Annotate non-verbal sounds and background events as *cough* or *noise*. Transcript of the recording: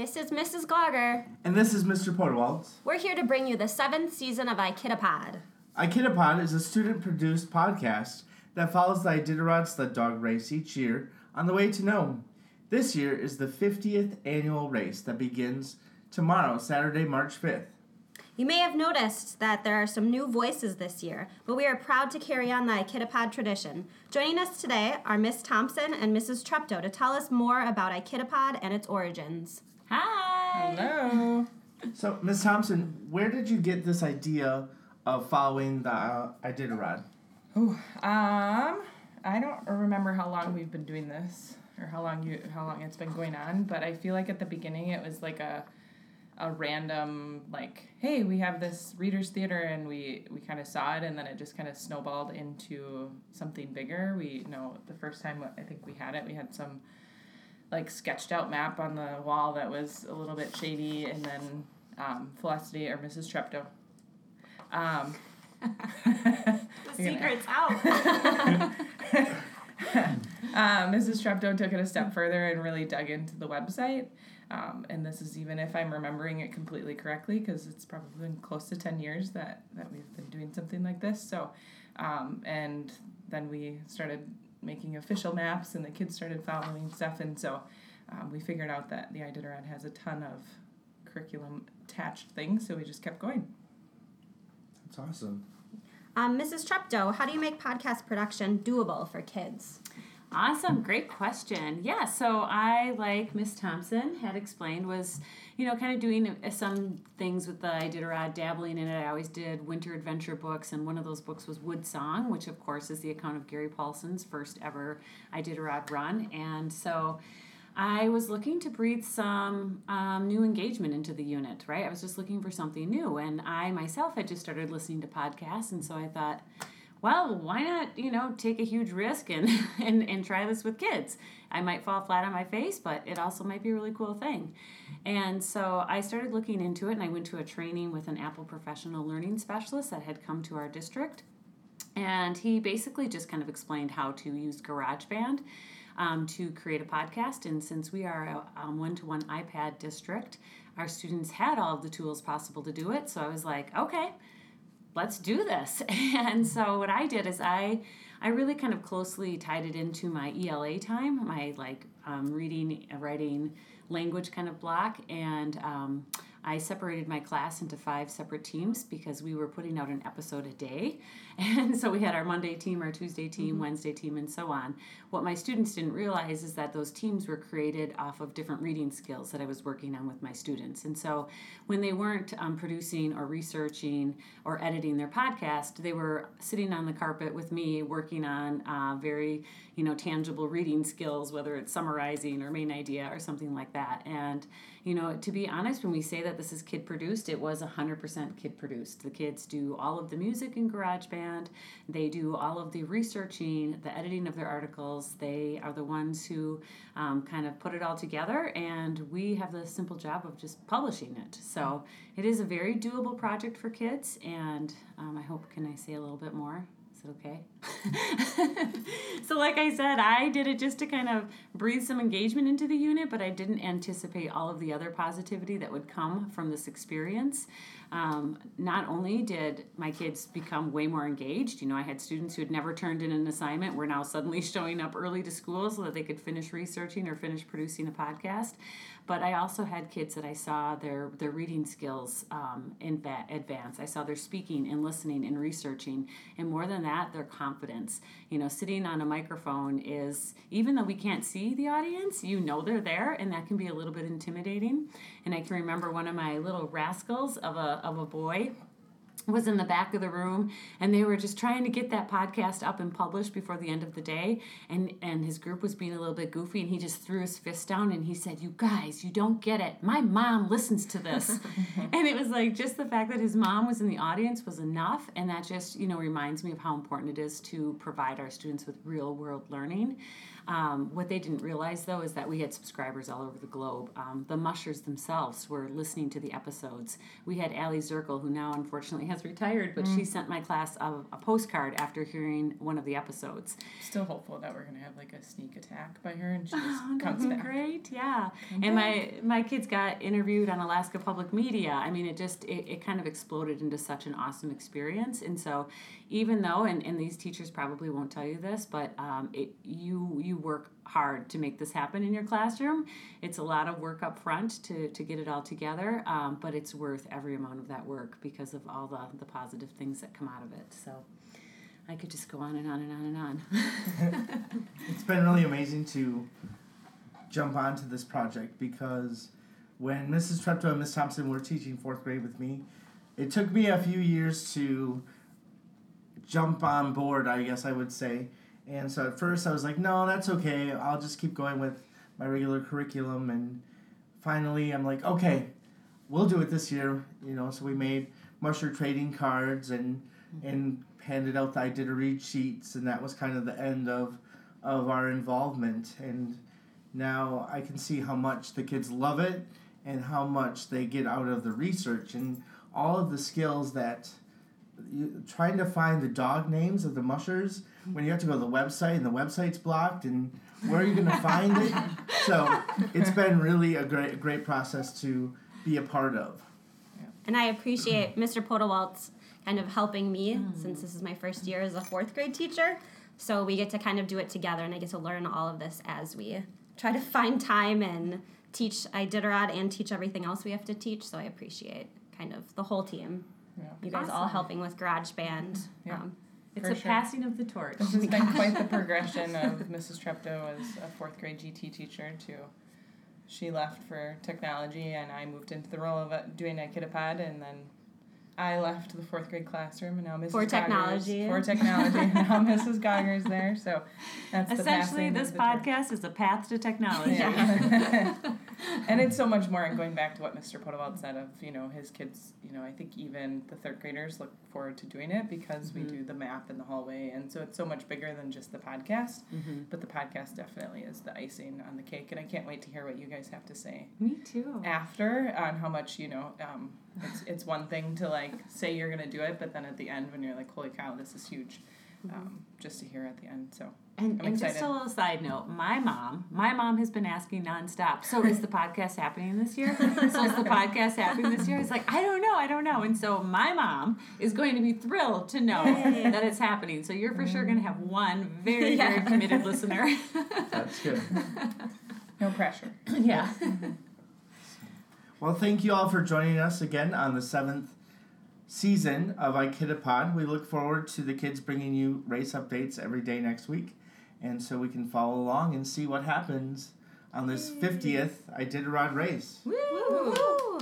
This is Mrs. Glarger. And this is Mr. Portwalt. We're here to bring you the seventh season of Ikidapod. Ikidapod is a student produced podcast that follows the Iditarod sled dog race each year on the way to Nome. This year is the 50th annual race that begins tomorrow, Saturday, March 5th. You may have noticed that there are some new voices this year, but we are proud to carry on the Ikidapod tradition. Joining us today are Miss Thompson and Mrs. Treptow to tell us more about Ikidapod and its origins. Hi. Hello. So, Ms. Thompson, where did you get this idea of following the uh, Iditarod? Ooh, um, I don't remember how long we've been doing this or how long you how long it's been going on, but I feel like at the beginning it was like a a random like, hey, we have this readers theater and we we kind of saw it and then it just kind of snowballed into something bigger. We you know the first time I think we had it, we had some like sketched out map on the wall that was a little bit shady and then um, Felicity or Mrs. Treptow. Um, *laughs* The *laughs* secret's *laughs* out. uh, Mrs. Treptow took it a step further and really dug into the website. Um, and this is even if I'm remembering it completely correctly, because it's probably been close to 10 years that, that we've been doing something like this. So, um, and then we started making official maps, and the kids started following stuff. And so um, we figured out that the Iditarod has a ton of curriculum attached things, so we just kept going. That's awesome. um, Mrs. Treptow, how do you make podcast production doable for kids? Awesome, great question. Yeah, so I, like Miss Thompson had explained, was you know kind of doing uh, some things with the Iditarod, dabbling in it. I always did winter adventure books, and one of those books was Woodsong, which of course is the account of Gary Paulsen's first ever Iditarod run. And so I was looking to breathe some um, new engagement into the unit, right? I was just looking for something new, and I myself had just started listening to podcasts, and so I thought well, why not, you know, take a huge risk and, *laughs* and, and try this with kids? I might fall flat on my face, but it also might be a really cool thing. And so I started looking into it and I went to a training with an Apple professional learning specialist that had come to our district. And he basically just kind of explained how to use GarageBand um, to create a podcast. And since we are a one to one iPad district, our students had all of the tools possible to do it. So I was like, okay, let's do this. *laughs* And so what I did is I I really kind of closely tied it into my ELA time, my like um, reading, writing, language kind of block, and um, I separated my class into five separate teams because we were putting out an episode a day. *laughs* And so we had our Monday team, our Tuesday team, Wednesday team, and so on. What my students didn't realize is that those teams were created off of different reading skills that I was working on with my students. And so when they weren't um, producing or researching or editing their podcast, they were sitting on the carpet with me working on uh, very, you know, tangible reading skills, whether it's summarizing or main idea or something like that. And you know, to be honest, when we say that this is kid produced, it was 100% kid produced. The kids do all of the music in GarageBand, they do all of the researching, the editing of their articles. They are the ones who um, kind of put it all together, and we have the simple job of just publishing it. So it is a very doable project for kids, and um, I hope, can I say a little bit more? Is it okay? *laughs* so, like I said, I did it just to kind of breathe some engagement into the unit, but I didn't anticipate all of the other positivity that would come from this experience. Um, not only did my kids become way more engaged, you know, I had students who had never turned in an assignment were now suddenly *laughs* showing up early to school so that they could finish researching or finish producing a podcast. But I also had kids that I saw their their reading skills um, in va- advance. I saw their speaking and listening and researching, and more than that, their confidence. You know, sitting on a microphone is even though we can't see the audience, you know they're there, and that can be a little bit intimidating. And I can remember one of my little rascals of a of a boy was in the back of the room and they were just trying to get that podcast up and published before the end of the day. And and his group was being a little bit goofy and he just threw his fist down and he said you guys you don't get it. My mom listens to this. *laughs* And it was like just the fact that his mom was in the audience was enough and that just you know reminds me of how important it is to provide our students with real world learning Um, what they didn't realize though is that we had subscribers all over the globe. Um, the mushers themselves were listening to the episodes. We had Aliy Zirkle, who now unfortunately has retired, but she sent my class a, a postcard after hearing one of the episodes. Still hopeful that we're gonna have like a sneak attack by her and she Oh, just comes back. Great, yeah. And my my kids got interviewed on Alaska Public Media. I mean, it just it, it kind of exploded into such an awesome experience. And so, even though and, and these teachers probably won't tell you this, but um, it you you work hard to make this happen in your classroom. It's a lot of work up front to to get it all together, um, but it's worth every amount of that work because of all the the positive things that come out of it. So. I could just go on and on and on and on. *laughs* It's been really amazing to jump onto this project because when Mrs. Treptow and Miss Thompson were teaching fourth grade with me, it took me a few years to jump on board, I guess I would say. And so at first I was like, no, that's okay. I'll just keep going with my regular curriculum. And finally I'm like, okay, we'll do it this year. You know, so we made mushroom trading cards and mm-hmm. and handed out the Iditarod sheets, and that was kind of the end of of our involvement. And now I can see how much the kids love it and how much they get out of the research and all of the skills that you, trying to find the dog names of the mushers when you have to go to the website and the website's blocked and where are you going to find it *laughs* so it's been really a great great process to be a part of And I appreciate *clears throat* Mr. Podewalt's kind of helping me since this is my first year as a fourth grade teacher. So we get to kind of do it together, and I get to learn all of this as we try to find time and teach Iditarod and teach everything else we have to teach. So I appreciate kind of the whole team. Yeah. You guys all helping with GarageBand. Yeah. Um, It's For a sure. passing of the torch. This has been quite the progression of Mrs. Treptow as a fourth grade GT teacher to she left for technology and I moved into the role of uh, doing Ikidapod and then I left the fourth grade classroom and now Mrs. For Gogger's- technology. For technology. and now *laughs* Mrs. Gogger's there. So that's Essentially, passing this of the torch. podcast is a path to technology. Yeah. *laughs* and it's so much more. And going back to what Mr. Podewald said of, you know, his kids, you know, I think even the third graders look forward to doing it because we Mhm. do the math in the hallway. And so it's so much bigger than just the podcast. hmm But the podcast definitely is the icing on the cake. And I can't wait to hear what you guys have to say Me too. after on how much, you know, um, it's, it's one thing to like say you're going to do it, but then at the end when you're like, holy cow, this is huge. Um, just to hear at the end. So And, I'm and just a little side note, my mom, my mom has been asking nonstop. So is the podcast happening this year? So is the podcast happening this year? It's like I don't know, I don't know. And so my mom is going to be thrilled to know Yay. that it's happening. So you're for sure going to have one very Yeah. very committed listener. that's good *laughs* no pressure. *laughs* yeah. Well, thank you all for joining us again on the seventh season of iKidapod. We look forward to the kids bringing you race updates every day next week, and so we can follow along and see what happens on this fiftieth Iditarod race. Woo!